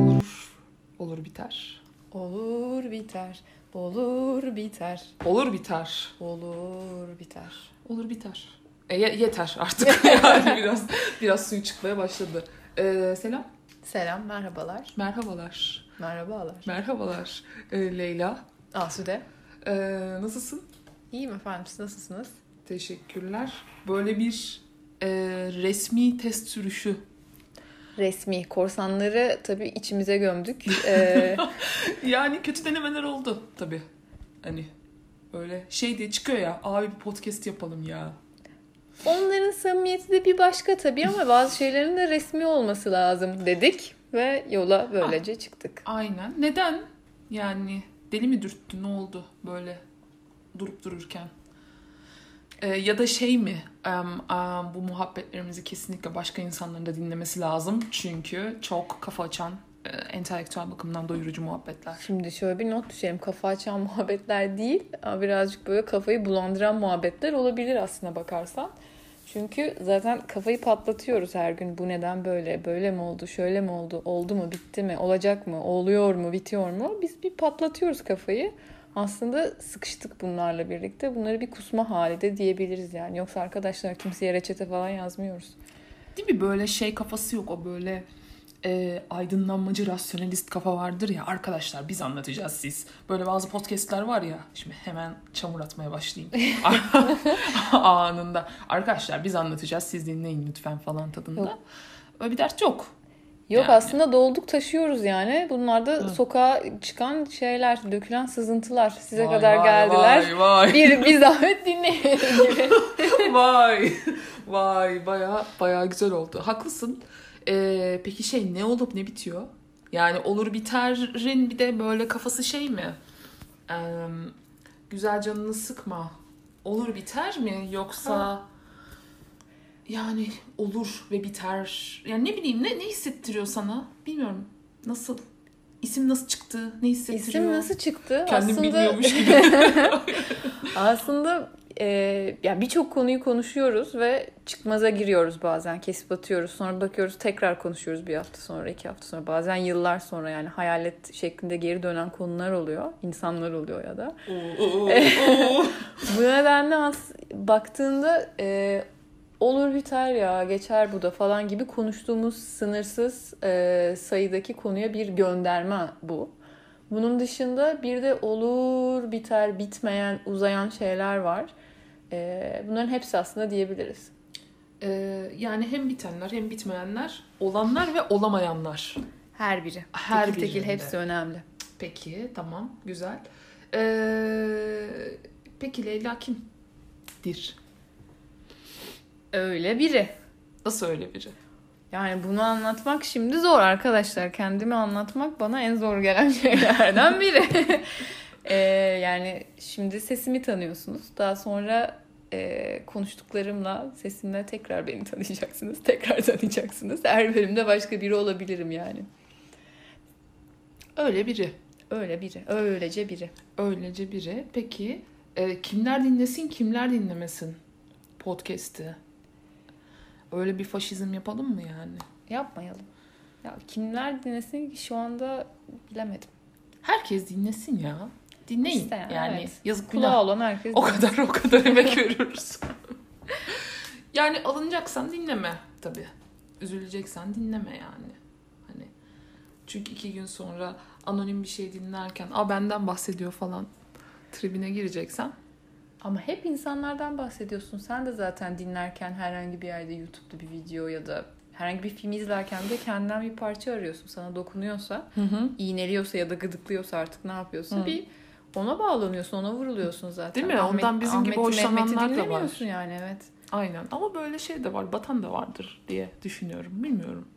Olur. Olur biter. Olur biter, olur biter, Olur biter. olur biter. Olur biter. E, ye- yeter artık. yani biraz biraz suyu çıkmaya başladı. Ee, selam. Selam, merhabalar. Merhabalar. Merhabalar. Merhabalar. Ee, Leyla. Asude. Ee, nasılsın? İyiyim efendim, siz nasılsınız? Teşekkürler. Böyle bir e, resmi test sürüşü. Resmi, korsanları tabii içimize gömdük. Ee, Yani kötü denemeler oldu tabii. Hani böyle şey diye çıkıyor ya. Abi bir podcast yapalım ya. onların samimiyeti de bir başka tabii ama bazı şeylerin de resmi olması lazım dedik. Ve yola böylece çıktık. Aynen. Neden? Yani deli mi dürttü? Ne oldu böyle durup dururken? Ee, ya da şey mi? bu muhabbetlerimizi kesinlikle başka insanların da dinlemesi lazım. Çünkü çok kafa açan, e, entelektüel bakımdan doyurucu muhabbetler. Şimdi şöyle bir not düşelim. Kafa açan muhabbetler değil. Birazcık böyle kafayı bulandıran muhabbetler olabilir aslına bakarsan. Çünkü zaten kafayı patlatıyoruz her gün. Bu neden böyle? Böyle mi oldu? Şöyle mi oldu? Oldu mu? Bitti mi? Olacak mı? Oluyor mu? Bitiyor mu? Biz bir patlatıyoruz kafayı. Aslında sıkıştık bunlarla birlikte. Bunları bir kusma hali de diyebiliriz yani. Yoksa arkadaşlar kimseye reçete falan yazmıyoruz. Değil mi? Böyle şey kafası yok. O böyle e, aydınlanmacı, rasyonelist kafa vardır ya. Arkadaşlar biz anlatacağız siz. Böyle bazı podcastler var ya. Şimdi hemen çamur atmaya başlayayım. Anında. Arkadaşlar biz anlatacağız siz dinleyin lütfen falan tadında. Yok. Öyle bir dert yok. Yok Yani. aslında dolduk taşıyoruz yani. Bunlar da sokağa çıkan şeyler, dökülen sızıntılar. Size Vay, kadar vay, geldiler. Vay vay. Bir, bir zahmet dinleyin gibi. vay. Vay baya baya güzel oldu. Haklısın. Ee, peki şey ne olup ne bitiyor? Yani olur biterin bir de böyle kafası şey mi? Ee, güzel canını sıkma. Olur biter mi yoksa yani olur ve biter. Yani ne bileyim ne ne hissettiriyor sana? Bilmiyorum. Nasıl? İsim nasıl çıktı? Ne hissettiriyor? İsim nasıl çıktı? Kendim aslında bilmiyormuş gibi. aslında e, yani birçok konuyu konuşuyoruz ve çıkmaza giriyoruz bazen. Kesip atıyoruz. Sonra bakıyoruz tekrar konuşuyoruz bir hafta sonra, iki hafta sonra. Bazen yıllar sonra yani hayalet şeklinde geri dönen konular oluyor. insanlar oluyor ya da. Bu nedenle az baktığında e, olur biter ya geçer bu da falan gibi konuştuğumuz sınırsız e, sayıdaki konuya bir gönderme bu. Bunun dışında bir de olur biter bitmeyen uzayan şeyler var. E, bunların hepsi aslında diyebiliriz. Ee, yani hem bitenler hem bitmeyenler, olanlar ve olamayanlar. Her biri. Her tekil tekil birinde. hepsi önemli. Peki, tamam, güzel. Ee, peki Leyla kimdir? Öyle biri. Nasıl öyle biri? Yani bunu anlatmak şimdi zor arkadaşlar. Kendimi anlatmak bana en zor gelen şeylerden biri. Ee, yani şimdi sesimi tanıyorsunuz. Daha sonra e, konuştuklarımla, sesimle tekrar beni tanıyacaksınız. Tekrar tanıyacaksınız. Her bölümde başka biri olabilirim yani. Öyle biri. Öyle biri. Öylece biri. Öylece biri. Peki e, kimler dinlesin, kimler dinlemesin podcast'i? Öyle bir faşizm yapalım mı yani? Yapmayalım. Ya kimler dinlesin ki şu anda bilemedim. Herkes dinlesin ya. Dinleyin. İsteyen, yani evet. yazık Kulağı günah. olan herkes O kadar o kadar emek veriyoruz. yani alınacaksan dinleme tabii. Üzüleceksen dinleme yani. Hani çünkü iki gün sonra anonim bir şey dinlerken a benden bahsediyor falan tribine gireceksen Ama hep insanlardan bahsediyorsun. Sen de zaten dinlerken herhangi bir yerde YouTube'da bir video ya da herhangi bir film izlerken de kendinden bir parça arıyorsun. Sana dokunuyorsa, iğneliyorsa ya da gıdıklıyorsa artık ne yapıyorsa Hı. bir ona bağlanıyorsun, ona vuruluyorsun zaten. Değil mi? Ondan bizim gibi Ahmet'i, Mehmet'i hoşlananlar da var. yani evet. aynen ama böyle şey de var batan da vardır diye düşünüyorum bilmiyorum.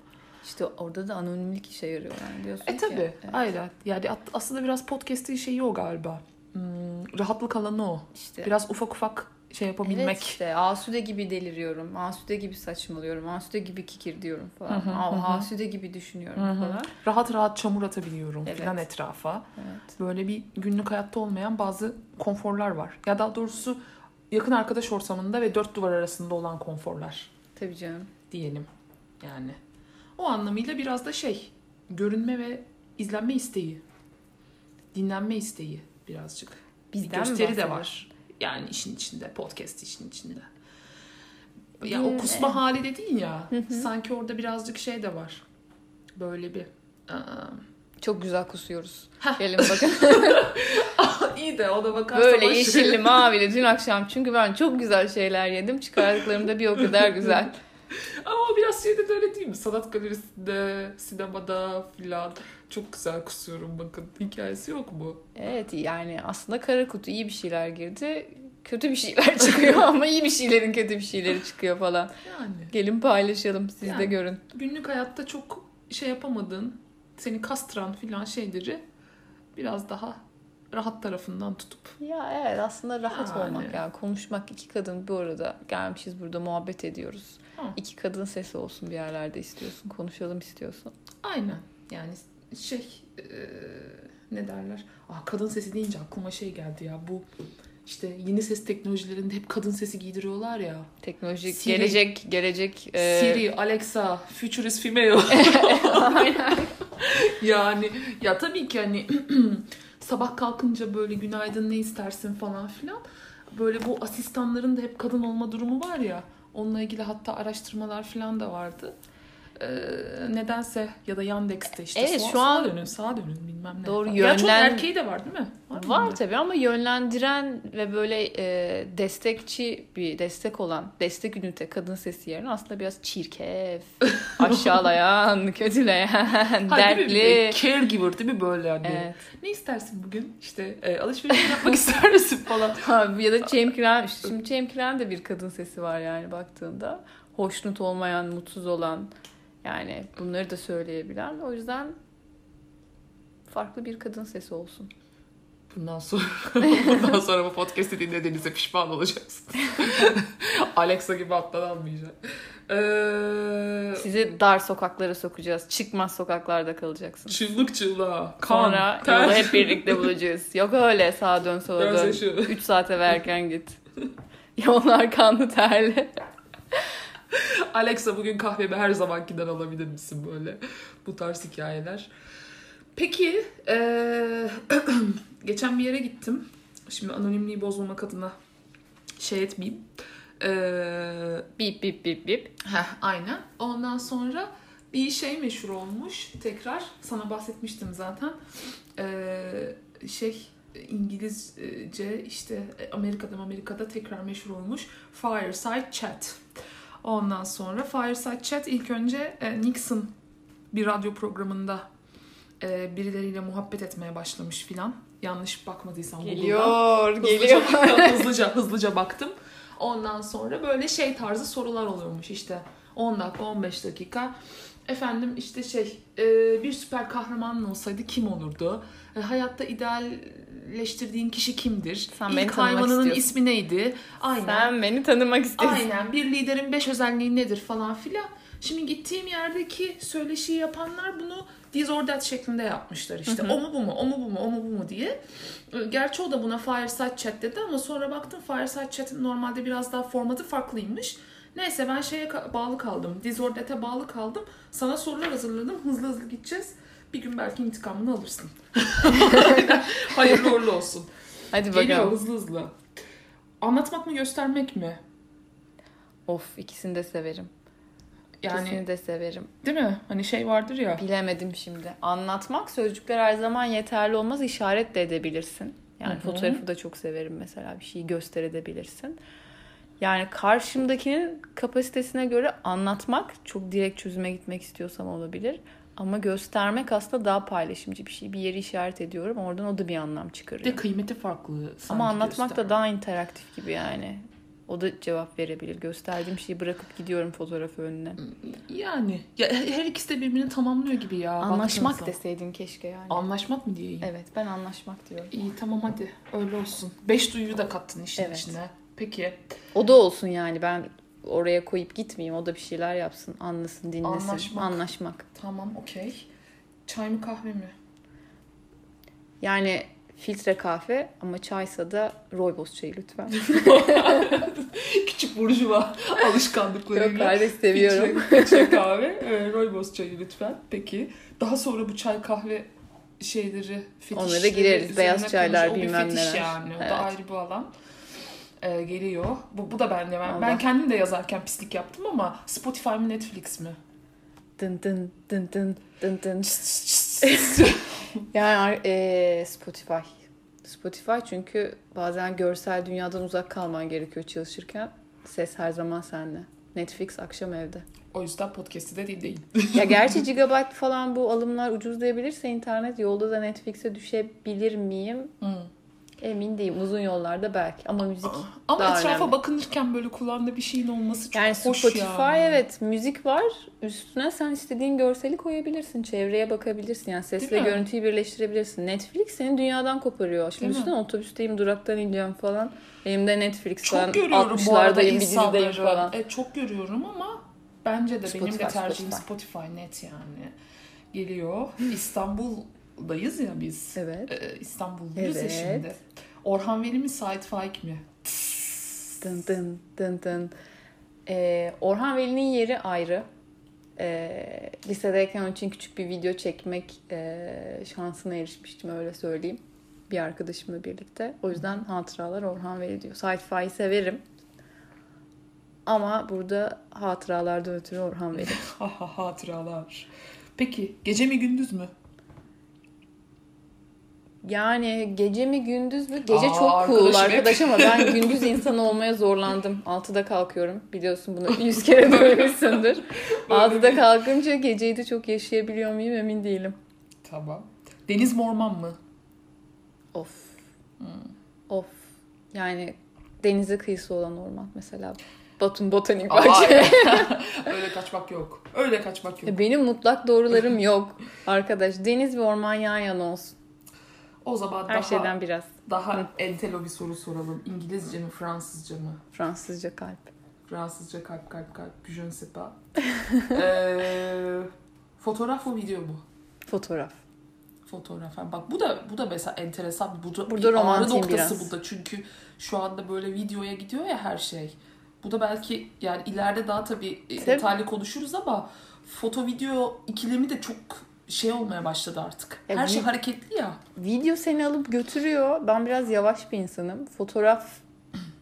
İşte orada da anonimlik işe yarıyor yani diyorsun E ki. tabii evet. aynen yani aslında biraz podcast'in şeyi o galiba. Hmm, rahatlık alanı o. İşte Biraz ufak ufak şey yapabilmek. Evet işte Asude gibi deliriyorum. Asude gibi saçmalıyorum. Asude gibi kikir diyorum falan. Hı hı, hı. Asude gibi düşünüyorum Hı hı. falan. Rahat rahat çamur atabiliyorum Evet. filan etrafa. Evet. Böyle bir günlük hayatta olmayan bazı konforlar var. Ya daha doğrusu yakın arkadaş ortamında ve dört duvar arasında olan konforlar Tabii canım. diyelim yani. O anlamıyla biraz da şey görünme ve izlenme isteği. Dinlenme isteği birazcık. Bizden bir gösteri de var. Yani işin içinde, podcast işin içinde. Ya Değil o kusma hali dedin ya. sanki orada birazcık şey de var. Böyle bir aa, Çok güzel kusuyoruz. Heh. Gelin bakın. iyi de o da bakarsan Böyle yeşilli mavili dün akşam. Çünkü ben çok güzel şeyler yedim. Çıkardıklarım da bir o kadar güzel. Ama o biraz şeyde de öyle değil mi? Sanat galerisinde, sinemada filan. Çok güzel kusuyorum bakın. Hikayesi yok mu? Evet yani aslında kara kutu iyi bir şeyler girdi. Kötü bir şeyler çıkıyor ama iyi bir şeylerin kötü bir şeyleri çıkıyor falan. Yani. Gelin paylaşalım siz de Yani. görün. Günlük hayatta çok şey yapamadığın, seni kastıran filan şeyleri biraz daha rahat tarafından tutup. Ya evet aslında rahat Yani. olmak yani konuşmak iki kadın bu arada gelmişiz burada muhabbet ediyoruz. Ha. İki kadın sesi olsun bir yerlerde istiyorsun konuşalım istiyorsun. Aynen. Yani şey eee, ne derler? Aa, kadın sesi deyince aklıma şey geldi ya bu işte yeni ses teknolojilerinde hep kadın sesi giydiriyorlar ya. Teknolojik Siri. gelecek gelecek e, Siri, Alexa, Future is female. Aynen. yani ya tabii ki hani sabah kalkınca böyle günaydın ne istersin falan filan. Böyle bu asistanların da hep kadın olma durumu var ya. Onunla ilgili hatta araştırmalar falan da vardı. Ee, nedense ya da Yandex'te işte Evet, sağa, şu an- sağa dönün sağa dönün bilmem ne. Doğru, falan. Ya çok yönlen- erkeği de var değil mi? Var öyle? tabii ama yönlendiren ve böyle e, destekçi bir destek olan destek ünite kadın sesi yerine aslında biraz çirkef, aşağılayan, kötüleyen, Ha, değil mi? Dertli. Caregiver değil mi böyle hani? Evet. Ne istersin bugün? İşte e, alışveriş yapmak ister misin falan. Ha, ya da çemkiren, işte şimdi çemkiren de bir kadın sesi var yani baktığında. Hoşnut olmayan, mutsuz olan yani bunları da söyleyebilen. O yüzden farklı bir kadın sesi olsun. Bundan sonra bundan sonra bu podcast'i dinlediğinizde pişman olacaksınız. Alexa gibi alttan almayacak. Ee, Sizi dar sokaklara sokacağız. Çıkmaz sokaklarda kalacaksınız. çığlık çığlığa. Kan. Sonra ter. yolu hep birlikte bulacağız. Yok öyle sağa dön sola dön. şu. 3 saate verken git. Yollar kanlı terli. Alexa bugün kahvemi her zamankinden alabilir misin böyle? Bu tarz hikayeler. Peki ee, geçen bir yere gittim. Şimdi anonimliği bozmamak adına şey etmeyeyim. Ee, Bip bip bip bip. Heh, aynen. Ondan sonra bir şey meşhur olmuş. Tekrar sana bahsetmiştim zaten. Ee, şey İngilizce işte Amerika'da Amerika'da tekrar meşhur olmuş. Fireside Chat. Ondan sonra Fireside Chat ilk önce e, Nixon bir radyo programında e, birileriyle muhabbet etmeye başlamış filan. Yanlış bakmadıysam Google'dan. Geliyor, geliyor. hızlıca, hızlıca baktım. Ondan sonra böyle şey tarzı sorular oluyormuş işte. 10 dakika, 15 dakika. Efendim işte şey, e, bir süper kahramanın olsaydı kim olurdu? E, Hayatta idealleştirdiğin kişi kimdir? Sen beni İlk tanımak hayvanının istiyorsun. ismi neydi? Aynen. Sen beni tanımak istiyorsun. Aynen. Bir liderin beş özelliği nedir falan filan. Şimdi gittiğim yerdeki söyleşiyi yapanlar bunu that şeklinde yapmışlar işte. O mu bu mu, o mu bu mu, o mu bu mu diye. Ee, Gerçi o da buna Fireside Chat dedi ama sonra baktım Fireside Chat'in normalde biraz daha formatı farklıymış. Neyse ben şeye bağlı kaldım. That'e bağlı kaldım. Sana sorular hazırladım. Hızlı hızlı gideceğiz. Bir gün belki intikamını alırsın. Hayırlı uğurlu olsun. Hadi Geliyor bakalım. hızlı hızlı. Anlatmak mı göstermek mi? Of ikisini de severim. Yani İkisini de severim. Değil mi? Hani şey vardır ya. Bilemedim şimdi. Anlatmak sözcükler her zaman yeterli olmaz. İşaret de edebilirsin. Yani Hı hı. fotoğrafı da çok severim mesela. Bir şeyi gösterebilirsin. Yani karşımdakinin kapasitesine göre anlatmak çok direkt çözüme gitmek istiyorsam olabilir. Ama göstermek aslında daha paylaşımcı bir şey. Bir yeri işaret ediyorum. Oradan o da bir anlam Bir çıkarıyor. de kıymeti farklı. Ama anlatmak göster- da daha interaktif gibi yani. O da cevap verebilir. Gösterdiğim şeyi bırakıp gidiyorum fotoğrafı önüne. Yani. Ya her ikisi de birbirini tamamlıyor gibi ya. Anlaşmak baktığın zaman. deseydin keşke yani. Anlaşmak mı diyeyim? Evet ben anlaşmak diyorum. İyi tamam hadi. Öyle olsun. Beş duyuyu da kattın işin Evet. içine. Peki. O da olsun yani ben oraya koyup gitmeyeyim. O da bir şeyler yapsın, anlasın, dinlesin. Anlaşmak. Anlaşmak. Tamam okey. Çay mı kahve mi? Yani filtre kahve ama çaysa da rooibos çayı lütfen. Küçük burjuva Yok alışkanlıklarıyla. kardeş seviyorum. Filtre, filtre kahve, e, rooibos çayı lütfen. Peki. Daha sonra bu çay kahve şeyleri, fetişleri Onlara gireriz. Beyaz çaylar, konuş- o bir bilmem fetiş neler. yani. O Evet. da ayrı bir alan. E, geliyor. Bu, bu da ben de. Ben, Allah. ben kendim de yazarken pislik yaptım ama Spotify mı Netflix mi? Dın dın dın dın dın dın. Yani e, Spotify. Spotify çünkü bazen görsel dünyadan uzak kalman gerekiyor çalışırken. Ses her zaman sende. Netflix akşam evde. o yüzden podcast'i de dinleyin. Ya gerçi gigabyte falan bu alımlar ucuzlayabilirse internet yolda da Netflix'e düşebilir miyim? Hmm. Emin değilim. Uzun yollarda belki ama müzik Ama Daha etrafa önemli. bakınırken böyle kulağında bir şeyin olması çok yani hoş Spotify yani. evet müzik var. Üstüne sen istediğin görseli koyabilirsin. Çevreye bakabilirsin. Yani Değil mi? görüntüyü birleştirebilirsin. Netflix seni dünyadan koparıyor. Şimdi Değil mi? üstüne otobüsteyim duraktan ineceğim falan. Elimde Netflix Çok falan. görüyorum bu arada 60'lardayım bir dizideyim falan. Evet, çok görüyorum ama bence de benim de Spotify, tercihim Spotify. Spotify net yani. Geliyor. İstanbul'dayız ya biz. Evet. Ee, İstanbulluyuz ya Evet. şimdi. Orhan Veli mi Sait Faik mi? Dın dın dın dın. Ee, Orhan Veli'nin yeri ayrı. Ee, lisedeyken onun için küçük bir video çekmek e, şansına erişmiştim öyle söyleyeyim. Bir arkadaşımla birlikte. O yüzden hatıralar Orhan Veli diyor. Sait Faik'i severim. Ama burada hatıralardan ötürü Orhan Veli. Ha ha hatıralar. Peki gece mi gündüz mü? Yani gece mi gündüz mü? Gece Aa, çok cool arkadaş ama ben gündüz insanı olmaya zorlandım. 6'da kalkıyorum. Biliyorsun bunu 100 kere duymuşsundur. 6'da kalkınca geceyi de çok yaşayabiliyor muyum emin değilim. Tamam. Deniz mi orman mı? Of. Of. Yani denize kıyısı olan orman mesela. Batum Botanik Bahçe. Öyle kaçmak yok. Öyle kaçmak yok. Benim mutlak doğrularım yok arkadaş. Deniz ve orman yan yana olsun. O zaman Her daha şeyden biraz. daha entelo bir soru soralım. İngilizce mi Fransızca mı? Fransızca kalp. Fransızca kalp kalp kalp. Je ne sais pas. Ee, fotoğraf mı video mu? Fotoğraf. Fotoğraf. Ha, Bak bu da bu da mesela enteresan. Bu da Burada bir ağrı romantiyim noktası biraz. bu da. Çünkü şu anda böyle videoya gidiyor ya her şey. Bu da belki yani ileride daha tabii e, Tabii. detaylı konuşuruz ama foto video ikilemi de çok şey olmaya başladı artık. Ya her şey hareketli ya. Video seni alıp götürüyor. Ben biraz yavaş bir insanım. Fotoğraf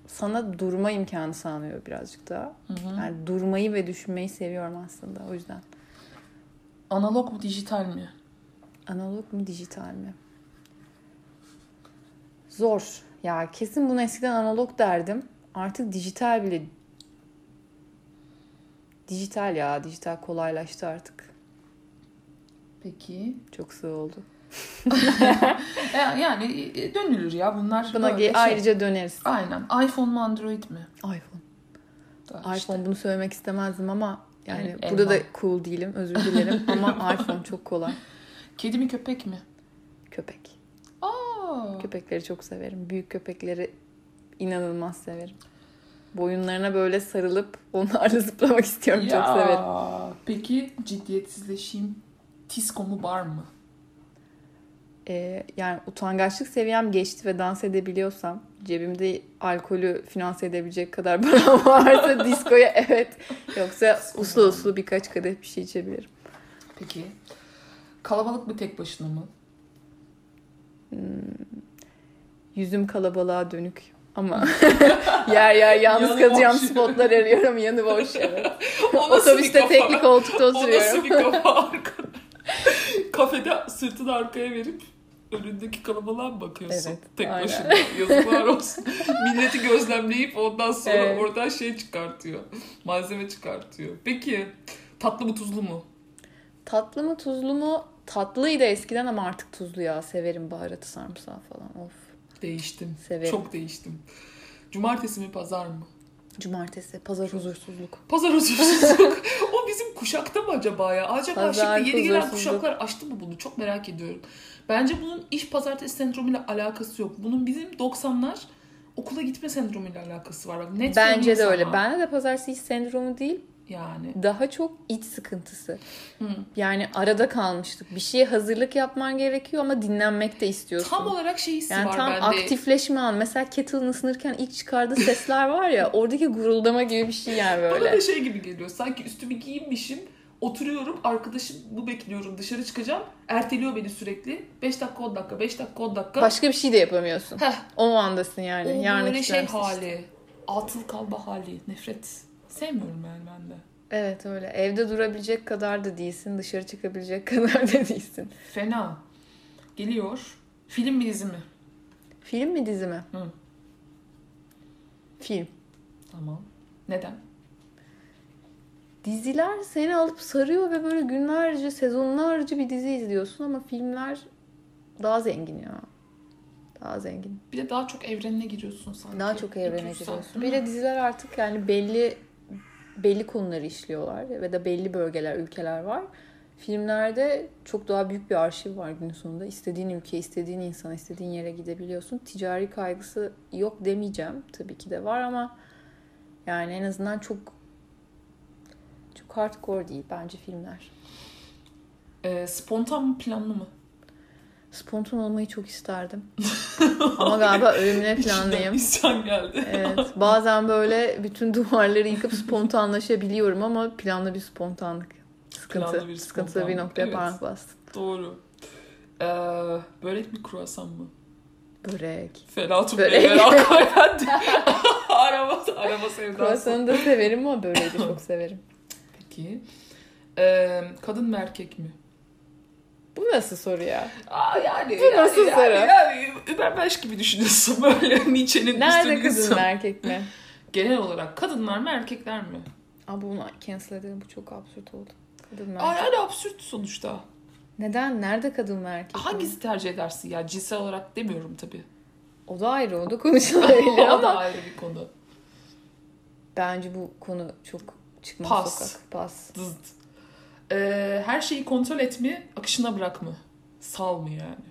sana durma imkanı sağlıyor birazcık daha. Yani durmayı ve düşünmeyi seviyorum aslında o yüzden. Analog mu dijital mi? Analog mu dijital mi? Zor. Ya kesin bunu eskiden analog derdim. Artık dijital bile dijital ya. Dijital kolaylaştı artık. Peki. Çok sığ oldu. Yani e, dönülür ya bunlar. Buna ge- şey. ayrıca döneriz. Aynen. iPhone mu Android mi? iPhone. Da işte. iPhone bunu söylemek istemezdim ama yani En- burada da elma. cool değilim özür dilerim ama iPhone çok kolay. Kedi mi köpek mi? Köpek. Aa. Köpekleri çok severim. Büyük köpekleri inanılmaz severim. Boyunlarına böyle sarılıp onlarla zıplamak istiyorum. Çok Ya, severim. Peki ciddiyetsizleşeyim. Tisco mu bar mı? Ee, yani utangaçlık seviyem geçti ve dans edebiliyorsam cebimde alkolü finanse edebilecek kadar param varsa diskoya evet. Yoksa Disco uslu uslu birkaç kadeh bir şey içebilirim. Peki. Kalabalık mı tek başına mı? Yüzüm kalabalığa dönük ama yer yer yalnız Yanı kalacağım boş. spotlar arıyorum yanı boş. Evet. Otobüste tekli koltukta O nasıl oturuyorum. bir kafa? Kafede sırtını arkaya verip önündeki kalabalığa bakıyorsun? Evet, Tek aynen. başına. Yazıklar olsun. Milleti gözlemleyip ondan sonra Evet. oradan şey çıkartıyor. Malzeme çıkartıyor. Peki tatlı mı tuzlu mu? Tatlı mı tuzlu mu? Tatlıydı eskiden ama artık tuzlu ya. Severim baharatı sarımsağı falan. Of. Değiştim. Severim. Çok değiştim. Cumartesi mi pazar mı? Cumartesi. Pazar huzursuzluk. Pazar huzursuzluk. bizim kuşakta mı acaba ya? Acaba Pazar şimdi yeni gelen kuşaklar açtı mı bunu? Çok merak ediyorum. Bence bunun iş pazartesi sendromuyla alakası yok. Bunun bizim 90'lar okula gitme sendromuyla alakası var. Net Bence de öyle. Bende de pazartesi hiç sendromu değil. Yani. Daha çok iç sıkıntısı. Hı. Yani arada kalmıştık. Bir şeye hazırlık yapman gerekiyor ama dinlenmek de istiyorsun. Tam olarak şey hissi yani var tam bende. aktifleşme an. Mesela kettle'ın ısınırken ilk çıkardığı sesler var ya oradaki guruldama gibi bir şey yani Bana böyle. da şey gibi geliyor. Sanki üstümü giyinmişim. Oturuyorum. Arkadaşımı bekliyorum. Dışarı çıkacağım. Erteliyor beni sürekli. 5 dakika 10 dakika. 5 dakika 10 dakika. Başka bir şey de yapamıyorsun. Heh, O andasın yani. o Yarın böyle şey kitlenmişsin işte. hali. Atıl kalma hali. Nefret. Sevmiyorum yani ben de. Evet öyle. Evde durabilecek kadar da değilsin. Dışarı çıkabilecek kadar da değilsin. Fena. Geliyor. Film mi dizi mi? Film mi dizi mi? Hı. Film. Tamam. Neden? Diziler seni alıp sarıyor ve böyle günlerce, sezonlarca bir dizi izliyorsun ama filmler daha zengin ya. Daha zengin. Bir de daha çok evrenine giriyorsun sanki. Daha çok evrene giriyorsun. Bir de diziler artık yani belli belli konuları işliyorlar ve de belli bölgeler, ülkeler var. Filmlerde çok daha büyük bir arşiv var günün sonunda. İstediğin ülkeye, istediğin insana, istediğin yere gidebiliyorsun. Ticari kaygısı yok demeyeceğim. Tabii ki de var ama yani en azından çok çok hardcore değil bence filmler. Ee, spontan planlı mı? Spontan olmayı çok isterdim. ama galiba ölümüne planlıyım. İsyan geldi. Evet. Bazen böyle bütün duvarları yıkıp spontanlaşabiliyorum ama planlı bir spontanlık. Sıkıntı. Planlı bir Sıkıntılı bir spontanlık, noktaya evet. parmak bastın. Doğru. Ee, börek mi kruvasan mı? Börek. Fena tüm Börek. börek. Börek. araba, araba sevdası. Kruvasanı da severim ama böreği de çok severim. Peki. Ee, kadın mı erkek mi? Bu nasıl soru ya? Aa yani. Bu nasıl yani, soru? Yani, Übermensch gibi düşünüyorsun böyle Nietzsche'nin Nerede kadın erkek mi? Genel olarak kadınlar mı erkekler mi? Aa bunu cancel edelim. Bu çok absürt oldu. Kadın mı Aa yani absürt sonuçta. Neden? Nerede kadın mı erkek mi? Hangisi tercih edersin ya? Cinsel olarak demiyorum tabii. O da ayrı. O da konuşulabilir o da ama ayrı bir konu. bence bu konu çok çıkmaz Pas. sokak. Pas. Zıt. Ee, her şeyi kontrol et mi, akışına bırak mı? Sal mı yani?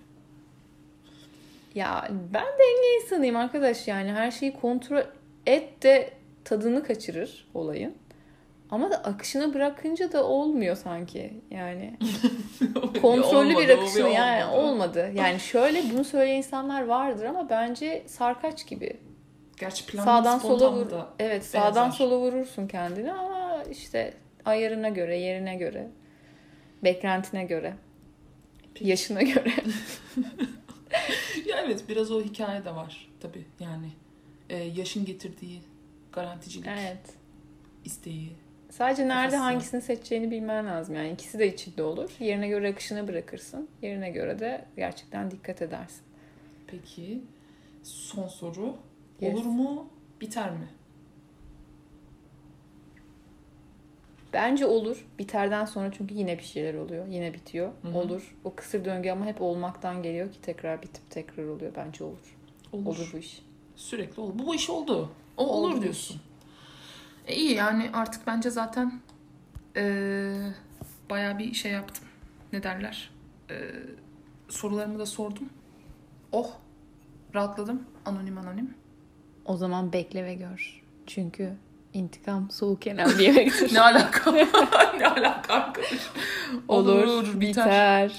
Ya ben denge insanıyım arkadaş yani her şeyi kontrol et de tadını kaçırır olayın. Ama da akışına bırakınca da olmuyor sanki yani. Kontrollü bir Olmadı, akışını olmuyor, yani olmadı. olmadı. Yani şöyle bunu söyleyen insanlar vardır ama bence sarkaç gibi. Gerçi planlı Sağdan sola vur. Evet sağdan benzer. sola vurursun kendini ama işte ayarına göre, yerine göre, beklentine göre, Peki. yaşına göre. Ya evet biraz o hikaye de var tabii yani. Ee, yaşın getirdiği garanticilik Evet. isteği. Sadece nerede Kafası. hangisini seçeceğini bilmen lazım. Yani ikisi de içinde olur. Yerine göre akışını bırakırsın. Yerine göre de gerçekten dikkat edersin. Peki son soru. Yes. Olur mu biter mi? Bence olur. Biterden sonra çünkü yine bir şeyler oluyor. Yine bitiyor. Hı hı. Olur. O kısır döngü ama hep olmaktan geliyor ki tekrar bitip tekrar oluyor. Bence olur. Olur. Olur bu iş. Sürekli olur. Bu, bu iş oldu. O olur bu diyorsun. E iyi yani artık bence zaten ee, bayağı bir şey yaptım. Ne derler? Ee, sorularımı da sordum. Oh rahatladım. Anonim anonim. O zaman bekle ve gör. Çünkü intikam soğuk yenen bir yemektir. Ne alaka? ne alaka arkadaş? olur, biter.